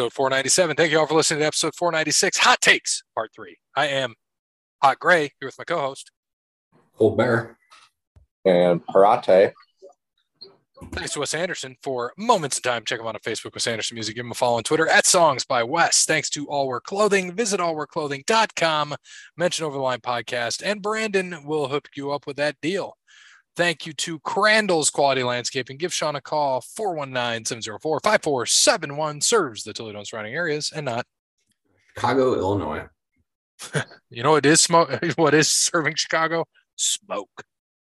episode 497. Thank you all for listening to episode 496, Hot Takes, Part 3. I am Hot Gray here with my co host, Old Bear. and Parrot. Thanks to Wes Anderson for moments in time. Check him out on Facebook, Wes Anderson Music. Give him a follow on Twitter at Songs by Wes. Thanks to All Wear Clothing. Visit allwearclothing.com. Mention Over the Line Podcast, and Brandon will hook you up with that deal. Thank you to Crandall's Quality Landscaping. Give Sean a call, 419 704 5471. Serves the Toledo and surrounding areas and not. Chicago, Illinois. You know, it is smoke. What is serving Chicago? Smoke.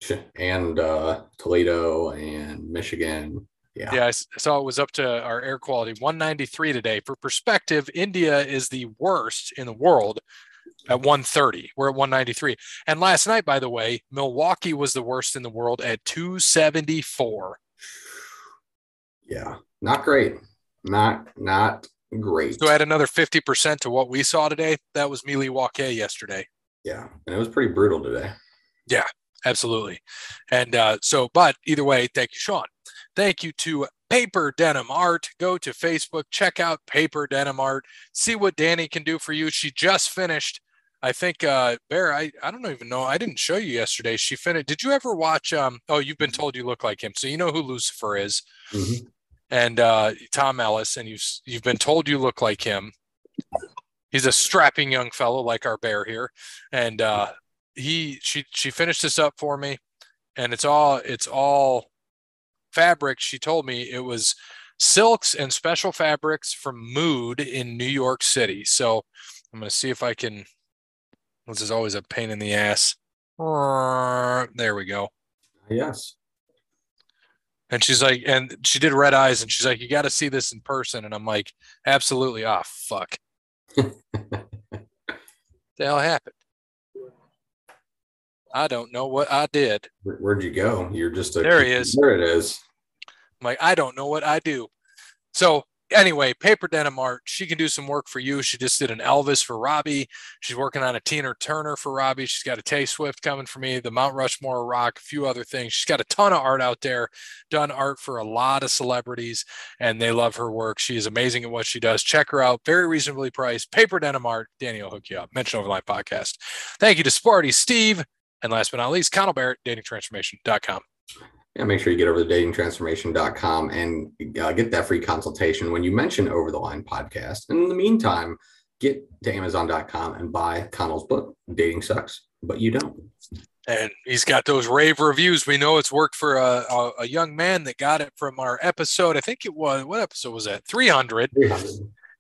And uh, Toledo and Michigan. Yeah. Yeah, I saw it was up to our air quality 193 today. For perspective, India is the worst in the world at 130. We're at 193. And last night, by the way, Milwaukee was the worst in the world at 274. Yeah. Not great. Not not great. So add another 50% to what we saw today. That was Milwaukee yesterday. yeah. And it was pretty brutal today. Yeah, absolutely. And uh, so, but either way, thank you, Sean. Thank you to Paper Denim Art. Go to Facebook, check out Paper Denim Art, see what Danny can do for you. She just finished. I think uh Bear, I, I don't even know. I didn't show you yesterday. She finished. Did you ever watch um oh you've been told you look like him. So you know who Lucifer is Mhm. and uh Tom Ellis, and you've you've been told you look like him. He's a strapping young fellow like our bear here. And uh he she she finished this up for me and it's all it's all fabric she told me it was silks and special fabrics from mood in new york city. So i'm going to see if i can this is always a pain in the ass. There we go. Yes. and she's like and she did red eyes and she's like you got to see this in person. And i'm like absolutely. Ah fuck. The hell happened i don't know what i did Where, where'd you go? You're just a There he is. There it is. I'm like, I don't know what I do. So anyway, paper denim art. She can do some work for you. She just did an Elvis for Robbie. She's working on a Tina Turner for Robbie. She's got a Tay Swift coming for me, the Mount Rushmore rock, a few other things. She's got a ton of art out there, done art for a lot of celebrities, and they love her work. She is amazing at what she does. Check her out. Very reasonably priced. Paper denim art. Danny will hook you up. Mention Overline Podcast. Thank you to Sparty Steve. And last but not least, Connell Barrett, datingtransformation.com. Yeah, make sure you get over to datingtransformation.com and uh, get that free consultation when you mention Over the Line podcast. And in the meantime, get to amazon.com and buy Connell's book, Dating Sucks, but you don't. and he's got those rave reviews. We know it's worked for a, a, a young man that got it from our episode. I think it was what episode was that? 300.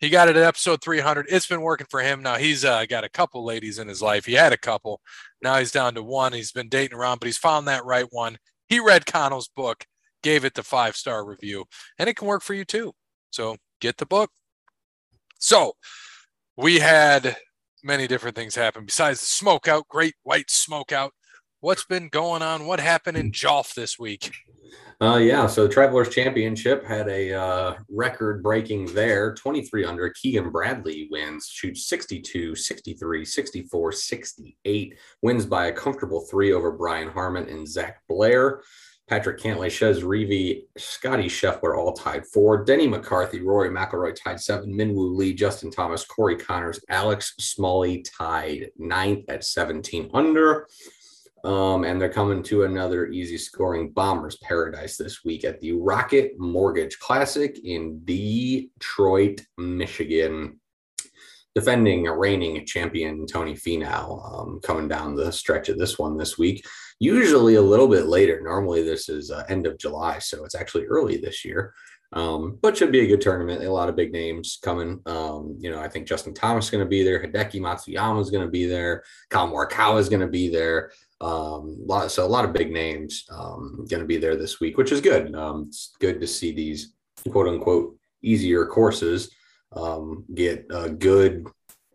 He got it at episode 300. It's been working for him. Now he's uh, got a couple ladies in his life. He had a couple. Now he's down to one. He's been dating around, but he's found that right one. He read Connell's book, gave it the five star review, and it can work for you too. So get the book. So we had many different things happen besides the smoke out, great white smoke out. What's been going on? What happened in Jolf this week? Uh, yeah, so the Travelers Championship had a uh, record breaking there 23 under. Keegan Bradley wins, shoots 62, 63, 64, 68, wins by a comfortable three over Brian Harman and Zac Blair. Patrick Cantlay, Chez Reavie, Scottie Scheffler all tied four. Denny McCarthy, Rory McIlroy tied seven. Minwoo Lee, Justin Thomas, Corey Conners, Alex Smalley tied ninth at 17 under. Um, and they're coming to another easy scoring Bombers paradise this week at the Rocket Mortgage Classic in Detroit, Michigan. Defending reigning champion Tony Finau um, coming down the stretch of this one this week. Usually a little bit later. Normally this is uh, end of July, so it's actually early this year. Um, but should be a good tournament. A lot of big names coming. Um, you know, I think Justin Thomas is going to be there. Hideki Matsuyama is going to be there. Kyle Morikawa is going to be there. Um, lot, so a lot of big names um, going to be there this week, which is good. Um, it's good to see these quote unquote easier courses um, get a good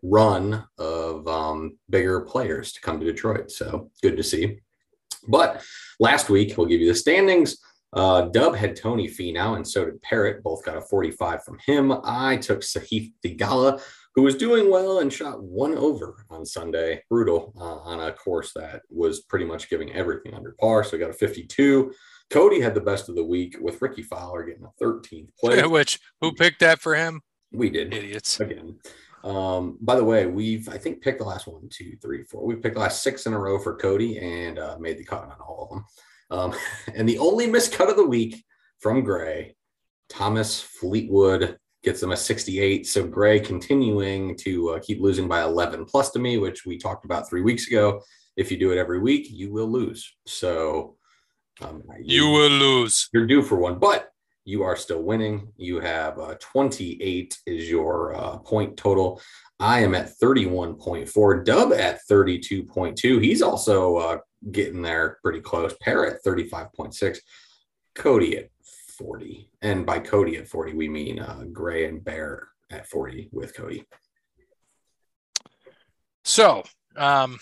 run of um, bigger players to come to Detroit. So good to see. But last week, we'll give you the standings. Uh, Dub had Tony Finau, and so did Parrot. Both got a 45 from him. I took Sahith Theegala, who was doing well and shot one over on Sunday. Brutal uh, on a course that was pretty much giving everything under par. So got a 52. Cody had the best of the week with Rickie Fowler getting a 13th place. Which who picked that for him? We did. Idiots. Again. Um, by the way, we've I think picked the last one, two, three, four. We've picked the last six in a row for Cody and uh, made the cut on all of them. Um, and the only miscut of the week from Gray, Thomas Fleetwood gets them a 68. So Gray continuing to uh, keep losing by 11 plus to me, which we talked about three weeks ago. If you do it every week, you will lose. So um, you, you will lose. You're due for one, but you are still winning. You have uh, 28 is your uh, point total. I am at 31.4. Dub at 32.2. He's also uh, getting there pretty close. Parrot 35.6. Cody at 40. And by Cody at 40, we mean uh, Gray and Bear at 40 with Cody. So, um,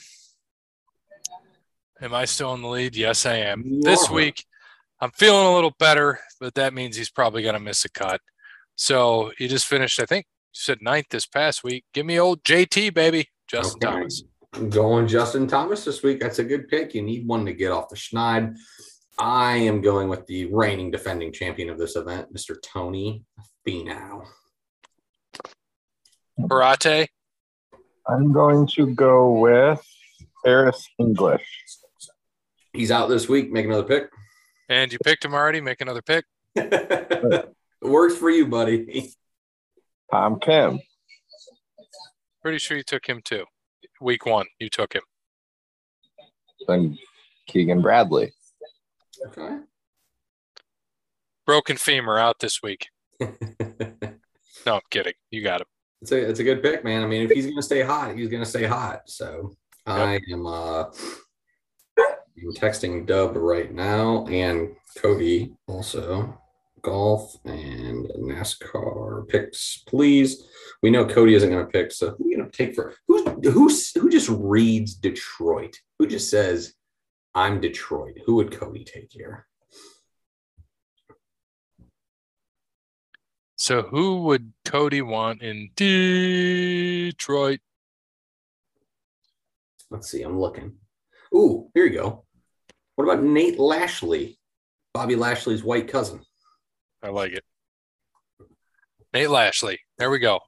am I still in the lead? Yes, I am. You this are. week, I'm feeling a little better, but that means he's probably going to miss a cut. So he just finished, I think you said ninth this past week. Give me old JT, baby, Justin okay. Thomas. I'm going Justin Thomas this week. That's a good pick. You need one to get off the schneid. I am going with the reigning defending champion of this event, Mr. Tony Finau. Parrot. I'm going to go with Harris English. He's out this week. Make another pick. And you picked him already. Make another pick. Works for you, buddy. Tom Kim. Pretty sure you took him too. Week one, you took him. Then Keegan Bradley. Okay. Broken femur out this week. no, I'm kidding. You got him. It's a it's a good pick, man. I mean, if he's gonna stay hot, he's gonna stay hot. So yep. I am uh I'm texting Dub right now and Cody also. Golf and NASCAR picks, please. We know Cody isn't going to pick, so who are you to take for who? Who who just reads Detroit? Who just says I'm Detroit? Who would Cody take here? So who would Cody want in Detroit? Let's see. I'm looking. Ooh, here you go. What about Nate Lashley, Bobby Lashley's white cousin? I like it. Nate Lashley. There we go.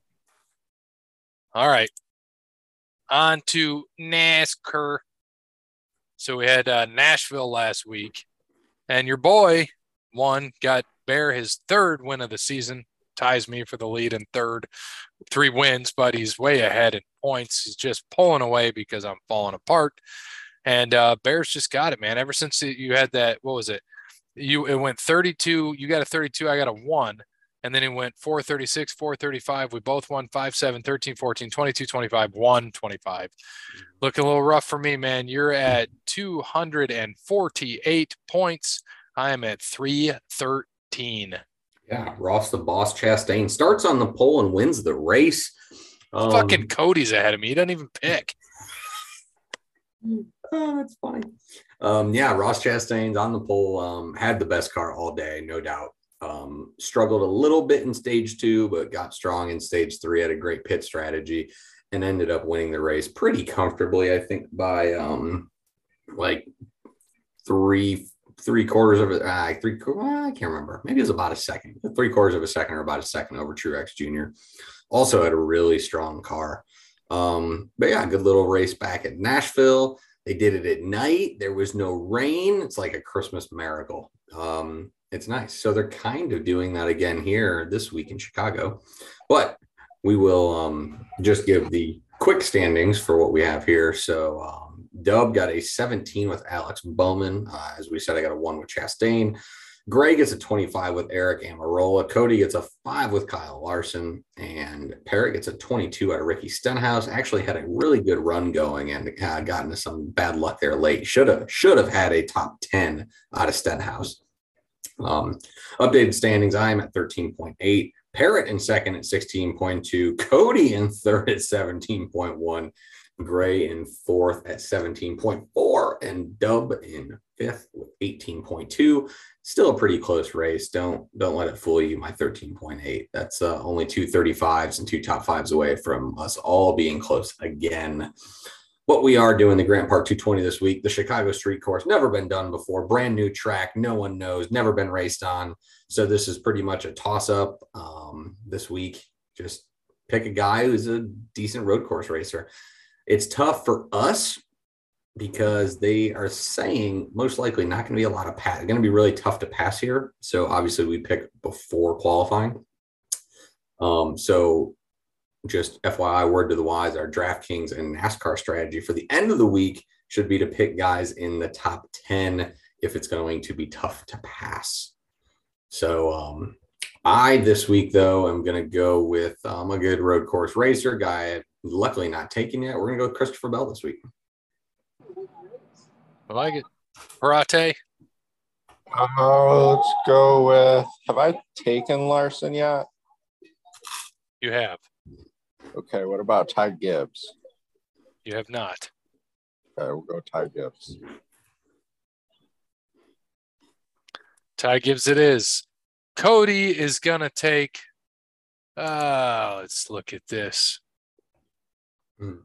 All right. On to NASCAR. So we had uh, Nashville last week, and your boy won, got Bear his third win of the season, ties me for the lead in third, three wins, but he's way ahead in points. He's just pulling away because I'm falling apart. And uh, Bears just got it, man. Ever since you had that, what was it? You it went 32. You got a 32. I got a one. And then it went 436, 435. We both won 5, 7, 13, 14, 22, 25, 1, 25. Mm-hmm. Looking a little rough for me, man. You're at 248 points. I am at 313. Yeah, Ross the boss Chastain starts on the pole and wins the race. Um, Fucking Cody's ahead of me. He doesn't even pick. oh, that's funny. Um, yeah, Ross Chastain's on the pole. Um, had the best car all day, no doubt. Um, struggled a little bit in stage two, but got strong in stage three. Had a great pit strategy and ended up winning the race pretty comfortably. I think by um, like three three quarters of it. Uh, three. I can't remember. Maybe it was about a second. Three quarters of a second or about a second over Truex Jr. Also had a really strong car. Um, but yeah, good little race back at Nashville. They did it at night. There was no rain. It's like a Christmas miracle. Um, it's nice. So they're kind of doing that again here this week in Chicago. But we will um, just give the quick standings for what we have here. So um, Dub got a 17 with Alex Bowman. Uh, as we said, I got a one with Chastain. Greg gets a 25 with Aric Almirola. Cody gets a five with Kyle Larson. And Parrot gets a 22 out of Ricky Stenhouse. Actually had a really good run going and uh, got into some bad luck there late. Should have should have had a top 10 out of Stenhouse. Um, updated standings, I'm at 13.8. Parrot in second at 16.2. Cody in third at 17.1. Gray in fourth at 17.4. And Dub in fifth with 18.2. Still a pretty close race. Don't don't let it fool you. My 13.8. That's uh, only two 35s and two top fives away from us all being close again what we are doing the Grant Park 220 this week, the Chicago Street Course, never been done before, brand new track, no one knows, never been raced on. So this is pretty much a toss up um, this week. just pick a guy who's a decent road course racer. It's tough for us because they are saying most likely not going to be a lot of pass. It's going to be really tough to pass here. So obviously we pick before qualifying. Um, so just FYI, word to the wise, our DraftKings and NASCAR strategy for the end of the week should be to pick guys in the top 10 if it's going to be tough to pass. So um, I this week though I'm going to go with um, a good road course racer guy. Luckily not taken yet. We're going to go with Christopher Bell this week. I like it. Parrot. Uh, let's go with. Have I taken Larson yet? You have. Okay. What about Ty Gibbs? You have not. Okay, we'll go Ty Gibbs. Ty Gibbs it is. Cody is gonna take uh let's look at this. Hmm.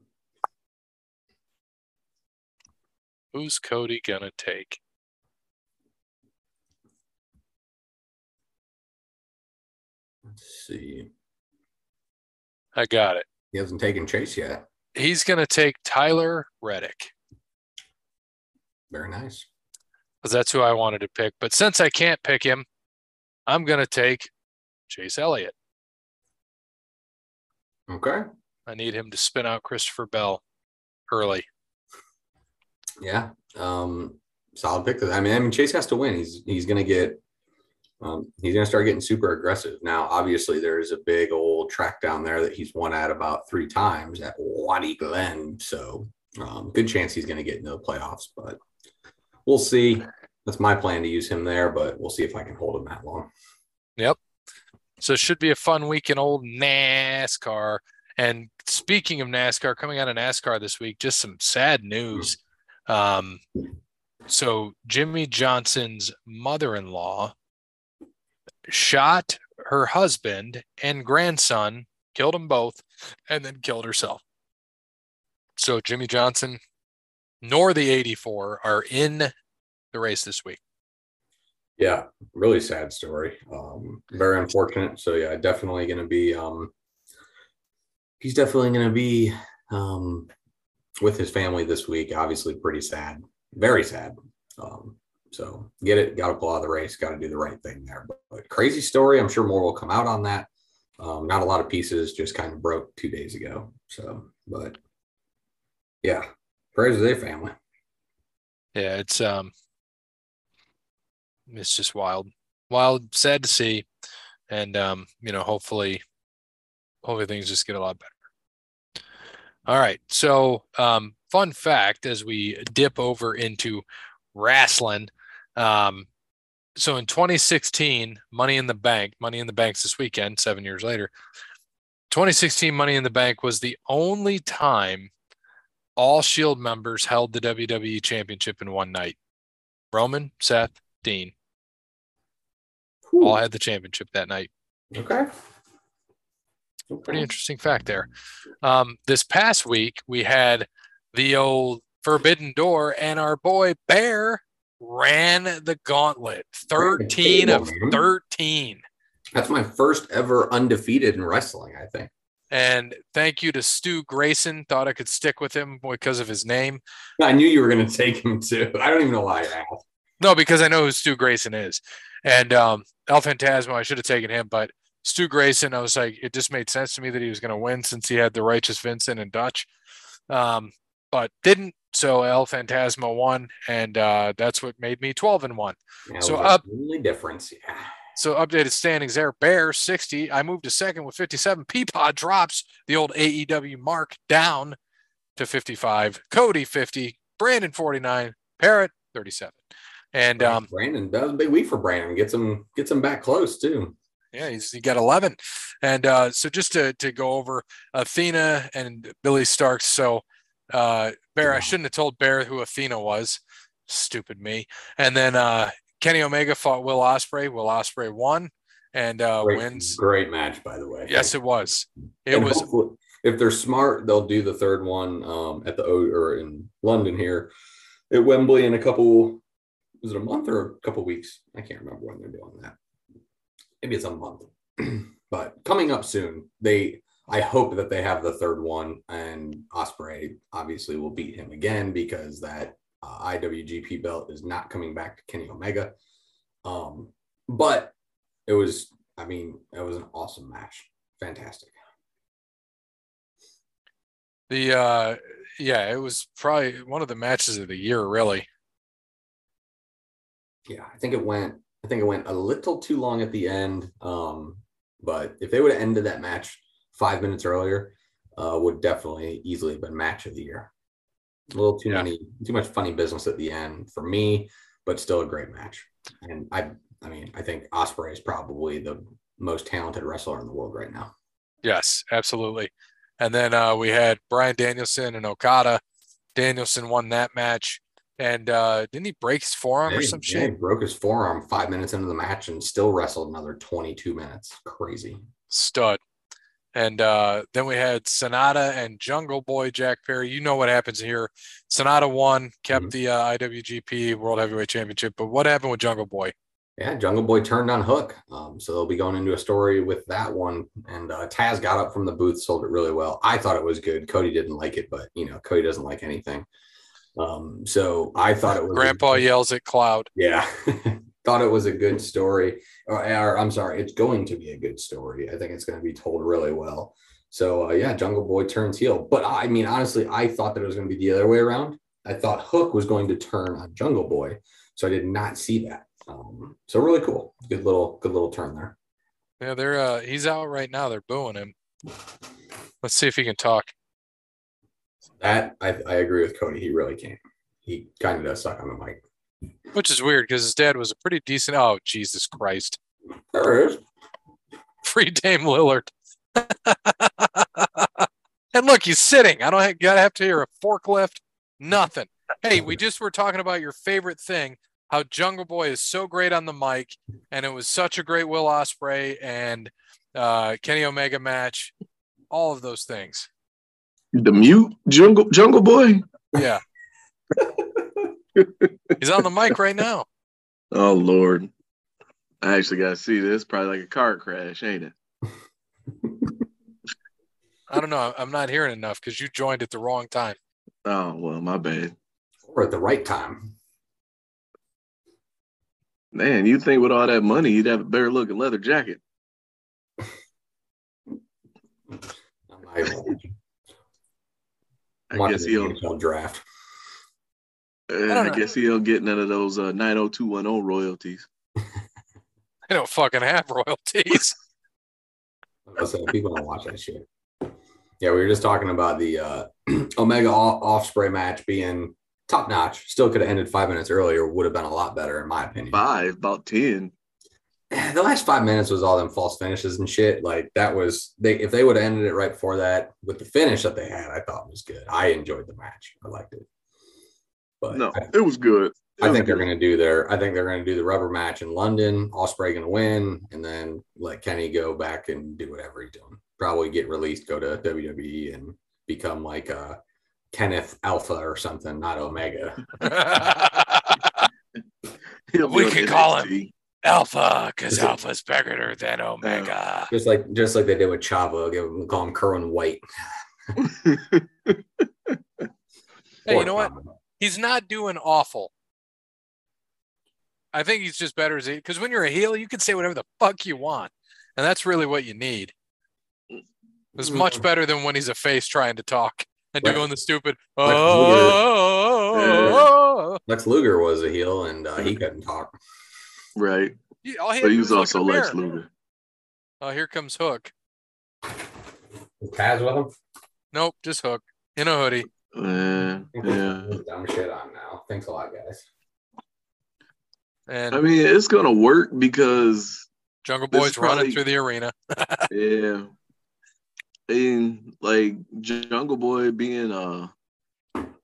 Who's Cody gonna take? Let's see. I got it. He hasn't taken Chase yet. He's gonna take Tyler Reddick. Very nice. Because that's who I wanted to pick. But since I can't pick him, I'm gonna take Chase Elliott. Okay. I need him to spin out Christopher Bell early. Yeah. Um, solid pick. I mean, I mean, Chase has to win. He's he's gonna get um, he's gonna start getting super aggressive. Now, obviously, there's a big old track down there that he's won at about three times at Waddy Glen. So um, good chance he's gonna get into the playoffs, but we'll see. That's my plan to use him there, but we'll see if I can hold him that long. Yep. So it should be a fun week in old NASCAR. And speaking of NASCAR, coming out of NASCAR this week, just some sad news. Um, so Jimmie Johnson's mother-in-law shot her husband and grandson, killed them both, and then killed herself. So Jimmie Johnson nor the 84 are in the race this week. Yeah, really sad story. Um, very unfortunate. So yeah, definitely going to be. Um, he's definitely going to be um, with his family this week. Obviously, pretty sad. Very sad. Um, so get it. Got to pull out of the race. Got to do the right thing there. But, but, crazy story. I'm sure more will come out on that. Um, not a lot of pieces. Just kind of broke two days ago. So, but yeah, prayers to their family. Yeah, it's um it's just wild. Wild, sad to see. And um, you know, hopefully hopefully things just get a lot better. All right. So um fun fact as we dip over into wrestling. Um so in 2016, Money in the Bank, Money in the Bank's this weekend, seven years later. 2016 Money in the Bank was the only time all Shield members held the WWE Championship in one night. Roman, Seth, Dean. Ooh. All had the championship that night. Okay. okay. Pretty interesting fact there. Um, this past week, we had the old Forbidden Door, and our boy Bear ran the gauntlet 13 of 13. That's my first ever undefeated in wrestling, I think. And thank you to Stu Grayson. Thought I could stick with him because of his name. I knew you were going to take him too. I don't even know why I asked. No, because I know who Stu Grayson is. And um, El Phantasmo, I should have taken him, but Stu Grayson, I was like, it just made sense to me that he was going to win since he had the righteous Vincent and Dutch, um, but didn't. So El Phantasmo won, and uh, that's what made me 12 and one. Yeah, so up, up, only difference, yeah. So updated standings there. Bear 60. I moved to second with 57. Peapod drops the old AEW mark down to 55. Cody 50. Brandon 49. Parrot 37. And um, Brandon, that was a big week for Brandon. Gets him gets him back close too. Yeah, he's he got 11. And uh, so just to to go over Athena and Billie Starkz. So uh, Bear, I shouldn't have told Bear who Athena was. Stupid me. And then uh, Kenny Omega fought Will Ospreay. Will Ospreay won and uh, great, wins. Great match, by the way. Yes, it was. It and was. If they're smart, they'll do the third one um, at the O or in London here at Wembley in a couple. Was it a month or a couple weeks? I can't remember when they're doing that. Maybe it's a month. but coming up soon, they I hope that they have the third one, and Ospreay obviously will beat him again because that uh, IWGP belt is not coming back to Kenny Omega. Um, but it was, I mean, it was an awesome match, fantastic. The uh, yeah, it was probably one of the matches of the year, really. Yeah, I think it went. I think it went a little too long at the end. Um, but if they would have ended that match five minutes earlier, uh, would definitely easily have been match of the year. A little too Yeah. many, too much funny business at the end for me, but still a great match. And I, I mean, I think Ospreay is probably the most talented wrestler in the world right now. Yes, absolutely. And then uh, we had Bryan Danielson and Okada. Danielson won that match, and uh, didn't he break his forearm or some yeah, he broke his forearm five minutes into the match and still wrestled another 22 minutes. Crazy. Stud. And uh, then we had Sanada and Jungle Boy Jack Perry. You know what happens here. Sanada won, kept Mhm. the uh, IWGP World Heavyweight Championship. But what happened with Jungle Boy? Yeah, Jungle Boy turned on Hook. Um, so they'll be going into a story with that one. And uh, Taz got up from the booth, sold it really well. I thought it was good. Cody didn't like it, but you know, Cody doesn't like anything. Um, so I thought it was Grandpa yells at Cloud. Yeah, thought it was a good story. Or, or I'm sorry, it's going to be a good story. I think it's going to be told really well. So uh, yeah, Jungle Boy turns heel. But I mean, honestly, I thought that it was going to be the other way around. I thought Hook was going to turn on Jungle Boy, so I did not see that. Um, so really cool, good little, good little turn there. Yeah, they're uh, he's out right now. They're booing him. Let's see if he can talk. That I, I agree with Cody. He really can't. He kind of does suck on the mic. Which is weird because his dad was a pretty decent. Oh, Jesus Christ. There it is. Free Dame Lillard. and look, he's sitting. I don't have, gotta have to hear a forklift. Nothing. Hey, we just were talking about your favorite thing, how Jungle Boy is so great on the mic, and it was such a great Will Ospreay and uh, Kenny Omega match. All of those things. The mute jungle jungle boy. Yeah. he's on the mic right now. Oh Lord. I actually gotta see this. Probably like a car crash, ain't it? I don't know. I'm not hearing enough because you joined at the wrong time. Oh well, my bad. Or at the right time. Man, you think with all that money you'd have a better looking leather jacket. I'm not even- I'm I watching guess he'll NHL draft. Uh, don't I guess he'll get none of those uh 90210 royalties. I don't fucking have royalties. Listen, people don't watch that shit. Yeah, we were just talking about the uh, Omega off- Offspray match being top notch. Still could have ended five minutes earlier. Would have been a lot better, in my opinion. Five, about ten. The last five minutes was all them false finishes and shit. Like that was they. If they would have ended it right before that with the finish that they had, I thought was good. I enjoyed the match. I liked it. But No, I, it was good. It I was think they're good. going to do their. I think they're going to do the rubber match in London. Ospreay going to win, and then let Kenny go back and do whatever he's doing. Probably get released, go to WWE, and become like a Kenneth Alpha or something, not Omega. We can call him. Alpha, because Is it- Alpha's bigger than Omega. Just like just like they did with Chavo, give him call him Kerwin White. Hey, you know what? He's not doing awful. I think he's just better as a because when you're a heel, you can say whatever the fuck you want, and that's really what you need. It's much better than when he's a face trying to talk and Right. doing the stupid. Lex Oh, Lex Luger was a heel, and uh, he couldn't talk. right. He- all he had But to he do was also Lex mirror. Luger. Oh, here comes Hook. Taz with him. Nope, just Hook in a hoodie. Uh, yeah. Dumb shit on now. Thanks a lot, guys. And I mean, it's gonna work because Jungle Boy's is running through the arena. yeah, and like Jungle Boy being a,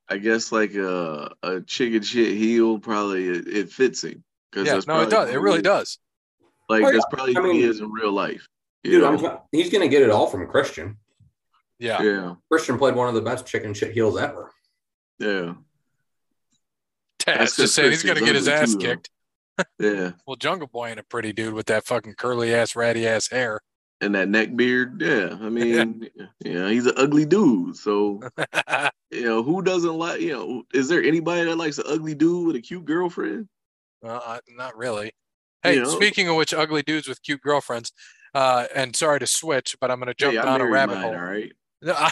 I guess like a a chicken shit heel, probably it, it fits him. 'Cause Yeah, no, it does. It really he- does. Like Oh, yeah. that's probably I who he is in real life. Dude, know? I'm try- he's gonna get it all from Christian. Yeah. yeah, Christian played one of the best chicken shit heels ever. yeah, Taz That's just saying he's Christian's gonna get his ass too, kicked. yeah. Well, Jungle Boy ain't a pretty dude with that fucking curly ass, ratty ass hair. and that neck beard. Yeah, I mean, you know, he's an ugly dude. So you know, who doesn't like? You know, is there anybody that likes an ugly dude with a cute girlfriend? uh, not really. Hey, You know? speaking of which, ugly dudes with cute girlfriends. Uh, and sorry to switch, but I'm gonna jump Hey, down a rabbit mine, hole. All right. No, I,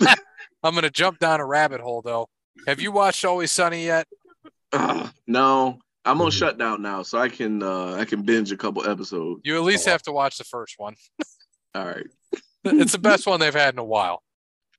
I'm gonna jump down a rabbit hole though. Have you watched Always Sunny yet? Ugh, no, I'm on Mhm. shutdown now, so I can uh I can binge a couple episodes. You at least have to watch the first one. All right. It's the best one they've had in a while.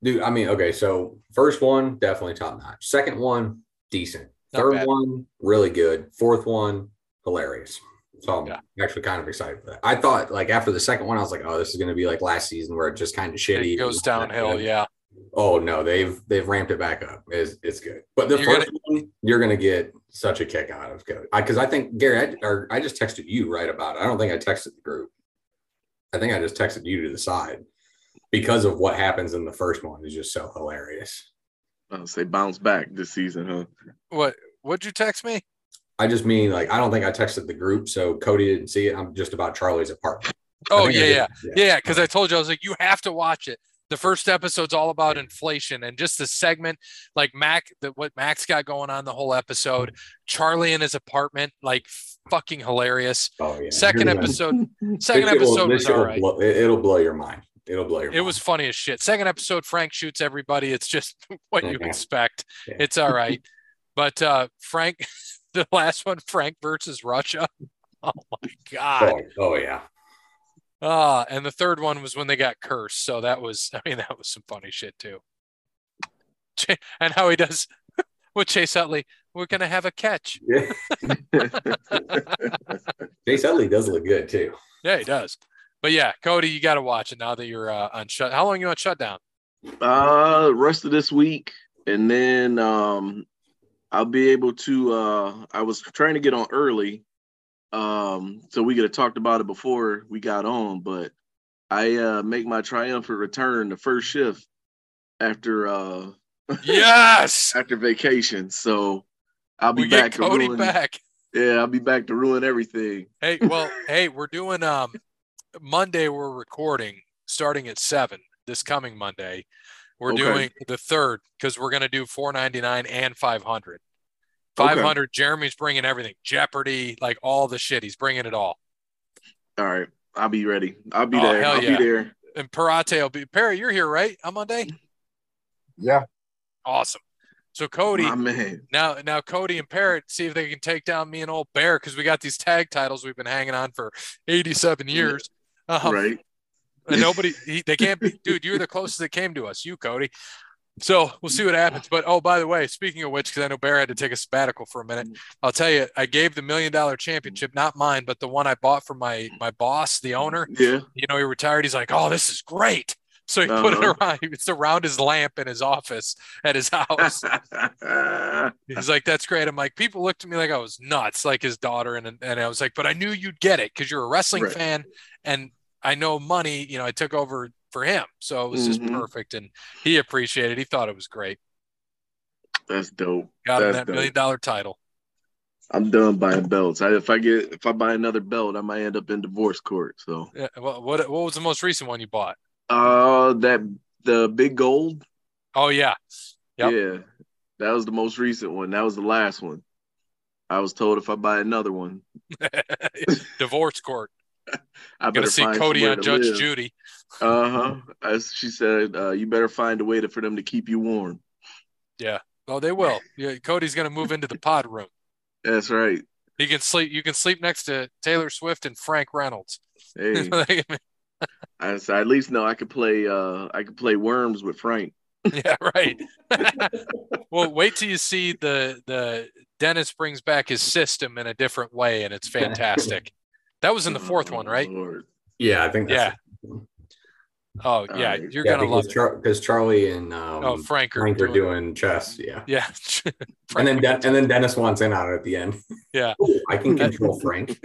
Dude, I mean, okay, so first one, definitely top notch. Second one, decent. Not Third bad. one, really good. Fourth one, hilarious. So I'm Yeah. actually kind of excited for that. I thought like after the second one, I was like, oh, this is gonna be like last season where it just kind of shitty. It goes downhill. Yeah. Oh no, they've they've ramped it back up. It's, it's good. But the You're first one, you're gonna get such a kick out of because I, 'cause I think Gary, I, or I just texted you right about it. I don't think I texted the group. I think I just texted you to the side because of what happens in the first one is just so hilarious. I'll say bounce back this season, huh? What? What'd you text me? I just mean like I don't think I texted the group, so Cody didn't see it. I'm just about Charlie's apartment. Oh think yeah, yeah, yeah. Because I told you I was like, you have to watch it. The first episode's all about inflation and just the segment, like Mac, the, what Max got going on the whole episode. Charlie in his apartment, like fucking hilarious. Oh yeah. Second You're gonna- episode, this second shit will- episode this was all right. blow- it, will blow your mind. It'll blow your It mind. was funny as shit. Second episode, Frank shoots everybody. It's just what you expect. Yeah. It's all right. But uh Frank, the last one, Frank versus Russia. Oh my god. Oh, oh yeah. Ah, and the third one was when they got cursed. So that was, I mean, that was some funny shit too. And how he does with Chase Utley, we're gonna have a catch. Yeah. Chase Utley does look good too. Yeah, he does. But yeah, Cody, you got to watch it now that you're uh, on shut. How long you on shutdown? Uh, rest of this week, and then um, I'll be able to. Uh, I was trying to get on early, um, so we could have talked about it before we got on. But I uh, make my triumphant return the first shift after uh Yes, after vacation. So I'll be we back get to Cody ruin. back. Yeah, I'll be back to ruin everything. Hey, well, hey, we're doing um Monday. We're recording starting at seven this coming Monday. We're Okay. doing the third because we're gonna do four ninety nine and five hundred. Okay. Five hundred. Jeremy's bringing everything. Jeopardy, like all the shit. He's bringing it all. All right, I'll be ready. I'll be Oh, there. hell I'll yeah. be there. And Parrot will be Perry. You're here, right? On Monday. Yeah. Awesome. So Cody, man. now now Cody and Parrot see if they can take down me and old Bear because we got these tag titles we've been hanging on for 87 years. Um, right. and nobody he, they can't be dude you're the closest that came to us you cody so we'll see what happens but oh by the way speaking of which because i know bear had to take a sabbatical for a minute i'll tell you i gave the million dollar championship not mine but the one i bought from my my boss the owner Yeah. you know he retired he's like oh this is great so he put it Uh-huh. around it's around his lamp in his office at his house he's like that's great i'm like people looked at me like i was nuts like his daughter and and i was like but i knew you'd get it because you're a wrestling Right. fan and i know money you know i took over for him so it was just Mhm. perfect and he appreciated it he thought it was great That's dope. got him That's that dope. million dollar title I'm done buying belts. I, if I get if I buy another belt, I might end up in divorce court. So yeah, what, what what was the most recent one you bought uh that the big gold. oh yeah Yep. Yeah. That was the most recent one. That was the last one. I was told if I buy another one, divorce court I gonna better see cody on judge live. judy Uh-huh. As she said, uh, you better find a way to, for them to keep you warm. Yeah. Oh they will yeah cody's gonna move into the pod room That's right. he can sleep you can sleep next to taylor swift and frank reynolds Hey, I, s- I at least know I could play uh I could play worms with Frank. yeah, right. well, wait till you see the the Dennis brings back his system in a different way, and it's fantastic. That was in the fourth one, right? Lord. Yeah, I think that's Oh yeah, Alright. you're yeah, gonna love because. Char- Charlie and um, oh, Frank are Frank are doing, doing chess. Yeah. yeah. And then Den- and then Dennis wants in on it at the end. Yeah. Ooh, I can control Frank.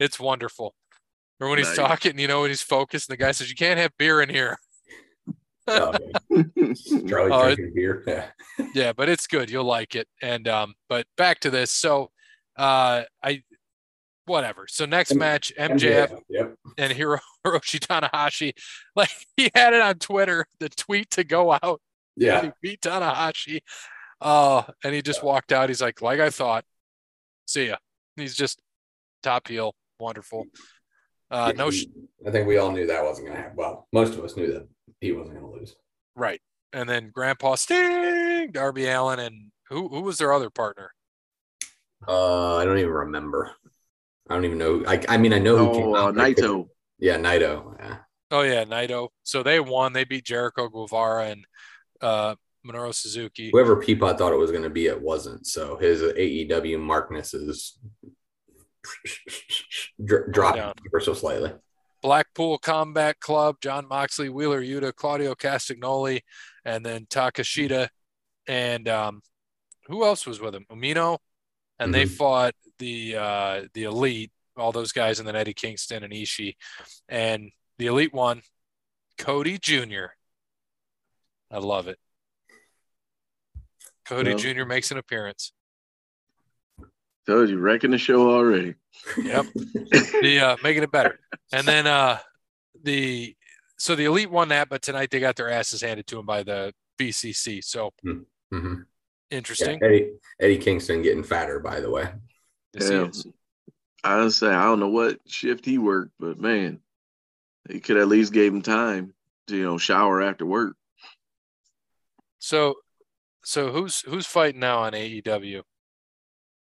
it's wonderful. Or when he's Nice. talking, you know, when he's focused, and the guy says, "You can't have beer in here." Oh. Charlie it- drinking beer. Yeah. yeah, but it's good. You'll like it. And um, but back to this. So, uh, I whatever. So next match, MJF Yep. and Hiro Hiroshi Tanahashi. Like he had it on Twitter, the tweet to go out. Yeah. He beat Tanahashi. Uh, and he just walked out. He's like, like I thought. See ya. He's just top heel. Wonderful. Uh, no, sh- I think we all knew that wasn't going to happen. Well, most of us knew that he wasn't going to lose. right. And then Grandpa Sting, Darby Allin, and who who was their other partner? Uh, I don't even remember. I don't even know. I, I mean, I know who came Oh, uh, out. but Naito. Yeah, Naito. Yeah. Oh yeah, Naito. So they won. They beat Jericho Guevara and uh, Minoru Suzuki. Whoever Peapod thought it was going to be, it wasn't. So his AEW markness is dr- dropping down. ever so slightly. Blackpool Combat Club, Jon Moxley, Wheeler Yuta, Claudio Castagnoli, and then Takeshita. And um, who else was with him? Umino. And they Mhm. fought the uh, the elite, all those guys, and then Eddie Kingston and Ishii. And the elite one, Cody Jr. I love it. Cody Well- Jr. makes an appearance. Told you, wrecking the show already. Yep. the uh, making it better. And then uh the so the elite won that, but tonight they got their asses handed to them by the BCC. So Mhm. Yeah, interesting. Eddie, Eddie Kingston getting fatter, by the way. Yes, Yeah. is. I would say I don't know what shift he worked, but man, he could at least gave him time to you know shower after work. So so who's who's fighting now on AEW?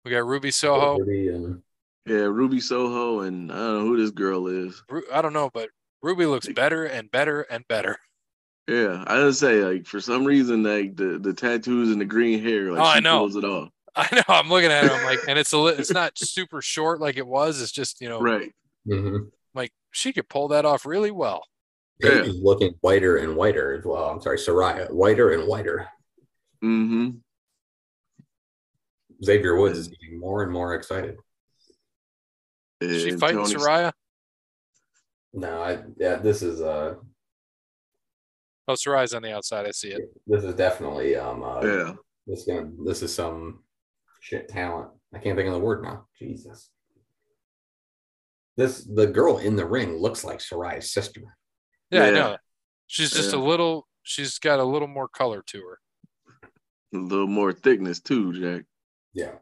We got Ruby Soho. Um, Yeah, Ruby Soho and I don't know who this girl is. Ru- I don't know, but Ruby looks better and better and better. Yeah, I would say like for some reason like the the tattoos and the green hair like Oh, I she know. pulls it off. I know. I'm looking at it. I'm like, and it's a li- it's not super short like it was. It's just you know, Right. mhm. like she could pull that off really well. Yeah. Paige's looking whiter and whiter as well. I'm sorry, Saraya, whiter and whiter. Mm-hmm. Xavier Woods is getting more and more excited. Is she And fighting Toni- Saraya? No, I yeah, this is uh Oh, Saraya's on the outside. I see it. this is definitely um uh, Yeah. this is gonna this is some shit talent. I can't think of the word now. Jesus. This the girl in the ring looks like Saraya's sister. Yeah, I Yeah. know. She's just a little. She's got a little more color to her. A little more thickness too, Jack. Yeah.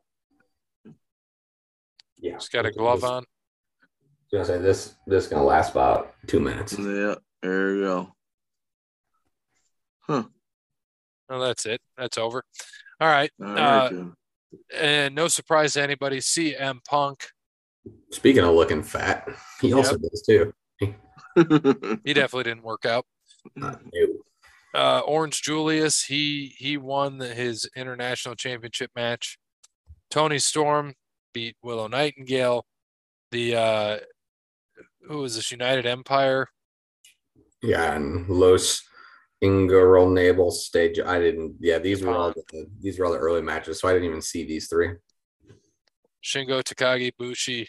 Yeah. She's got a glove This- on. Gonna say this this is gonna last about two minutes. Yeah, there we go. Huh. Oh, that's it. That's over. All right. All Uh, right then. And no surprise to anybody. CM Punk. Speaking of looking fat, he also does too. He definitely didn't work out. Uh, ew. Uh, Orange Julius. He he won the, his international championship match. Toni Storm beat Willow Nightingale. The uh, who was this United Empire? Yeah, and Los Ingobernables stage. I didn't. Yeah, these were all the, these were all the early matches, so I didn't even see these three. Shingo Takagi, Bushi,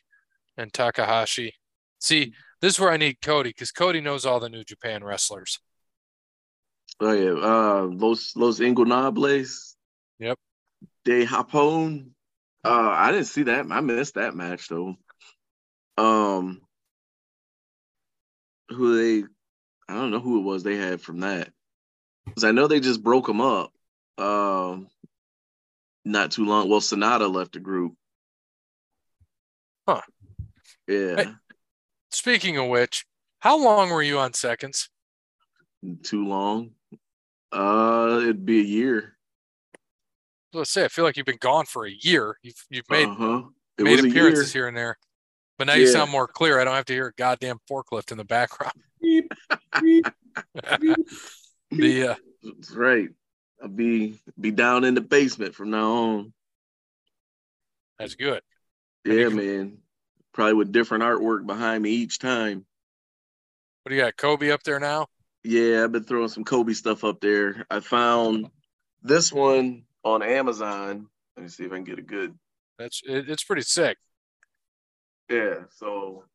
and Takahashi. See, this is where I need Cody because Cody knows all the New Japan wrestlers. Oh yeah, uh, Los Los Ingobernables. Yep. De Japón. Uh, I didn't see that. I missed that match though. Um, who they? I don't know who it was they had from that. I know they just broke them up. Um, not too long. Well, Sanada left the group. Huh. Yeah, Hey. Speaking of which, how long were you on seconds? too long. Uh, it'd be a year. Let's say I feel like you've been gone for a year. You've you've made uh-huh. Made appearances here and there, but now you sound more clear. I don't have to hear a goddamn forklift in the background. the uh, That's right. I'll be be down in the basement from now on. that's good. Yeah, man. Probably with different artwork behind me each time. What do you got, Kobe up there now? Yeah, I've been throwing some Kobe stuff up there. I found this one on Amazon. Let me see if I can get a good. That's it, it's pretty sick. Yeah, so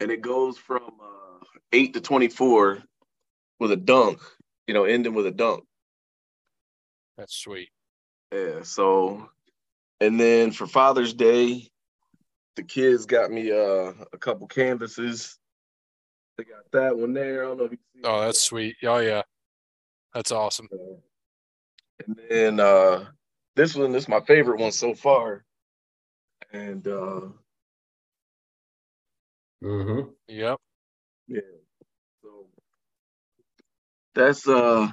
and it goes from uh, eight to twenty-four with a dunk. You know, ending with a dunk. That's sweet. Yeah. So, and then for Father's Day, the kids got me uh, a couple canvases. They got that one there. I don't know if you see Oh, that's sweet. Oh yeah, that's awesome. And then uh, this one, this is my favorite one so far. And uh, Mm-hmm. Yep. yeah, so that's uh,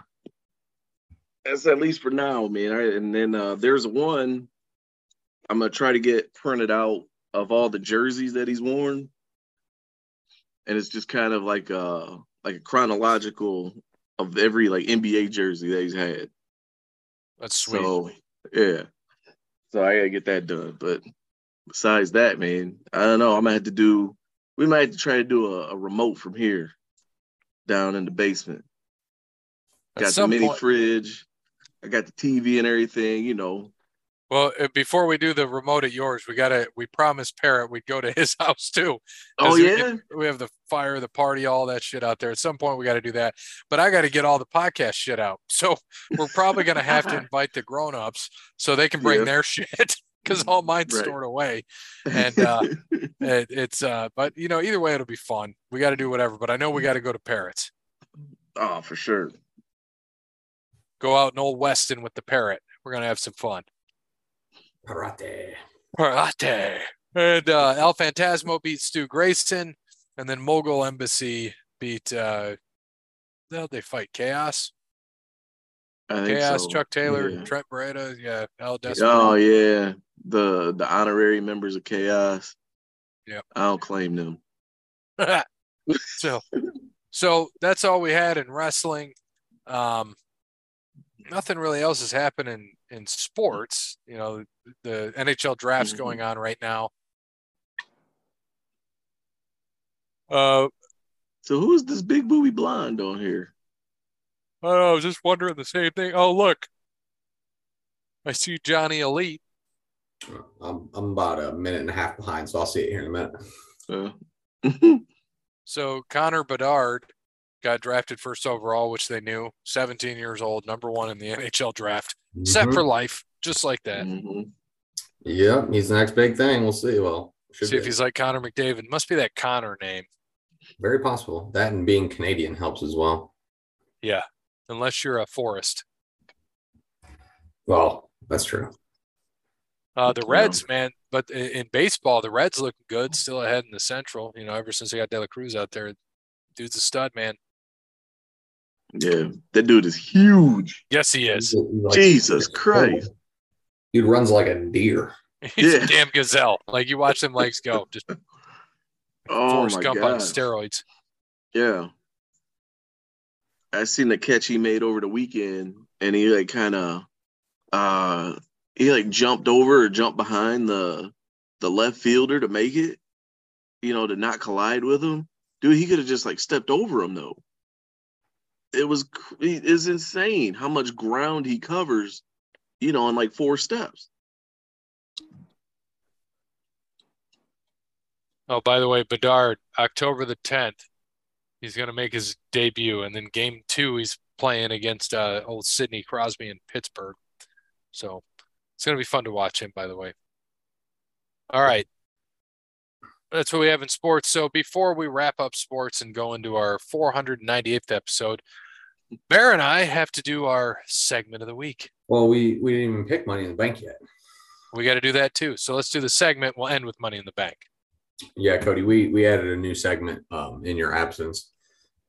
that's at least for now, man. All right, and then uh, there's one I'm gonna try to get printed out of all the jerseys that he's worn, and it's just kind of like uh like a chronological of every like NBA jersey that he's had. That's sweet. So yeah. So I gotta get that done. But besides that, man, I don't know. I might have to do we might have to try to do a, a remote from here down in the basement. At got the mini point- fridge, I got the TV and everything, you know. Well, uh, before we do the remote at yours, we gotta. We promised Parrot we'd go to his house too. Oh yeah. we have the fire, the party, all that shit out there. At some point, we got to do that. But I got to get all the podcast shit out. So we're probably gonna have to invite the grown-ups so they can bring Yeah. their shit because all mine's Right. stored away. And uh, it, it's uh, but you know, either way, it'll be fun. We got to do whatever. But I know we got to go to Parrots. oh, for sure. Go out in Old Weston with the Parrot. We're gonna have some fun. Parate. Parate. And uh, El Fantasmo beat Stu Grayson, and then Mogul Embassy beat. uh How'd they fight? Chaos. I think Chaos, so. Chuck Taylor, Yeah. Trent Beretta, yeah, Al Oh yeah. The the honorary members of chaos. Yep. I don't claim them. so, so that's all we had in wrestling. Um, nothing really else is happening in sports. You know, the NHL draft's Mhm. going on right now. Uh, So who's this big booby blonde on here? I don't know, I was just wondering the same thing. Oh, look, I see Johnny Elite. I'm, I'm about a minute and a half behind, so I'll see it here in a minute. Uh, So Connor Bedard got drafted first overall, which they knew. 17 years old, number one in the NHL draft, set Mhm. for life, just like that. mhm. Yep, he's the next big thing. We'll see. Well, should See if he's like Connor McDavid. Must be that Connor name. very possible. That and being Canadian helps as well. Yeah, unless you're a Forest. Well, that's true. Uh, the Yeah. Reds, man, but in baseball, the Reds looking good, still ahead in the Central. You know, ever since they got De La Cruz out there, dude's a stud, man. Yeah, that dude is huge. Yes, he is. He, like- Jesus Christ. Dude runs like a deer. He's Yeah. a damn gazelle. Like you watch them legs go, just Oh Forrest my Gump on god. steroids. Yeah. I seen the catch he made over the weekend and he like kind of uh he like jumped over or jumped behind the the left fielder to make it, you know, to not collide with him. Dude, he could have just like stepped over him though. It was is insane how much ground he covers, you know, in like four steps. Oh, by the way, Bedard, October the 10th, he's going to make his debut. And then game two, he's playing against uh, old Sidney Crosby in Pittsburgh. So it's going to be fun to watch him, by the way. All right. That's what we have in sports. So before we wrap up sports and go into our 498th episode, Bear and I have to do our segment of the week. Well, we we didn't even pick money in the bank yet. We got to do that too. So let's do the segment. We'll end with Money in the Bank. Yeah, Cody, we we added a new segment um, in your absence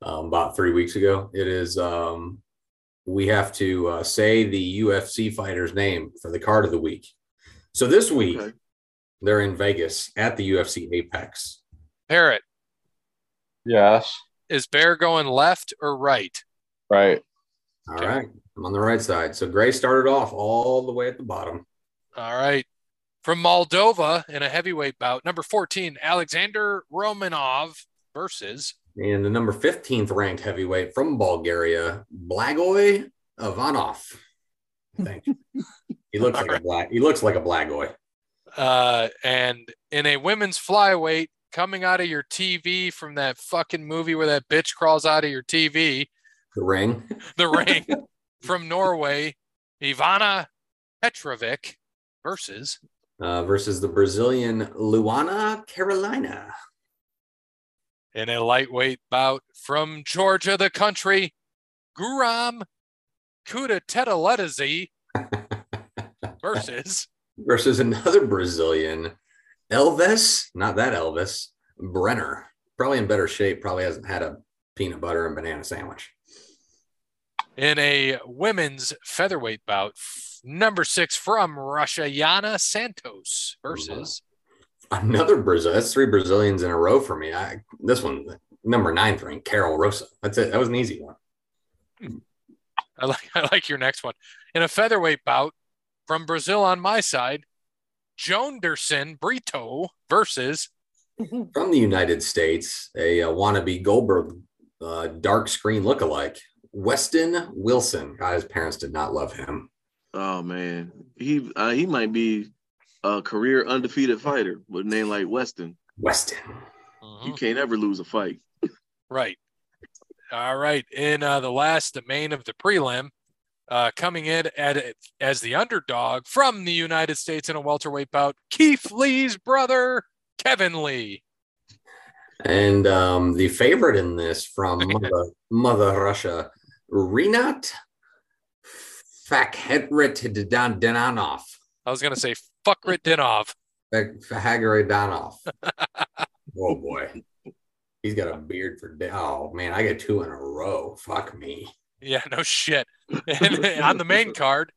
um, about three weeks ago. It is um, we have to uh, say the UFC fighter's name for the card of the week. So this week Okay. they're in Vegas at the UFC Apex. Parrot, Yes. is Bear going left or right? Right. All Okay. right, I'm on the right side. So Gray started off all the way at the bottom. All right. From Moldova in a heavyweight bout, number 14, Alexander Romanov versus And the number 15th ranked heavyweight from Bulgaria, Blagoy Ivanov. Thank you. he looks like a black. He looks like a Blagoy. uh and in a women's flyweight coming out of your TV from that fucking movie where that bitch crawls out of your TV, The ring. the ring from Norway, Ivana Petrovic versus uh, versus the Brazilian Luana Carolina. In a lightweight bout from Georgia, the country, Guram Kutateladze versus versus another Brazilian, Elvis, not that Elvis, Brenner. Probably in better shape, probably hasn't had a peanut butter and banana sandwich. In a women's featherweight bout, number six from Russia, Yana Santos versus another Brazil. That's three Brazilians in a row for me. I, this one, number nine for me, Carol Rosa. That's it. That was an easy one. I like I like your next one. In a featherweight bout from Brazil on my side, Joanderson Brito versus from the United States, a, a wannabe Goldberg uh, dark screen lookalike, Westin Wilson. God, his parents did not love him. Oh man, he uh, he might be a career undefeated fighter with a name like Weston. Weston, you can't ever lose a fight. Right. All right. In uh, the last, the main of the prelim, uh, coming in at as the underdog from the United States in a welterweight bout, Keith Lee's brother, Kevin Lee. And um, the favorite in this from Mother, Mother Russia, Rinat Fakhretdinov. I was going to say Fakhretdinov. Fakhretdinov. oh boy. He's got a beard for oh man, I get two in a row. Fuck me. Yeah, no shit. And on the main card,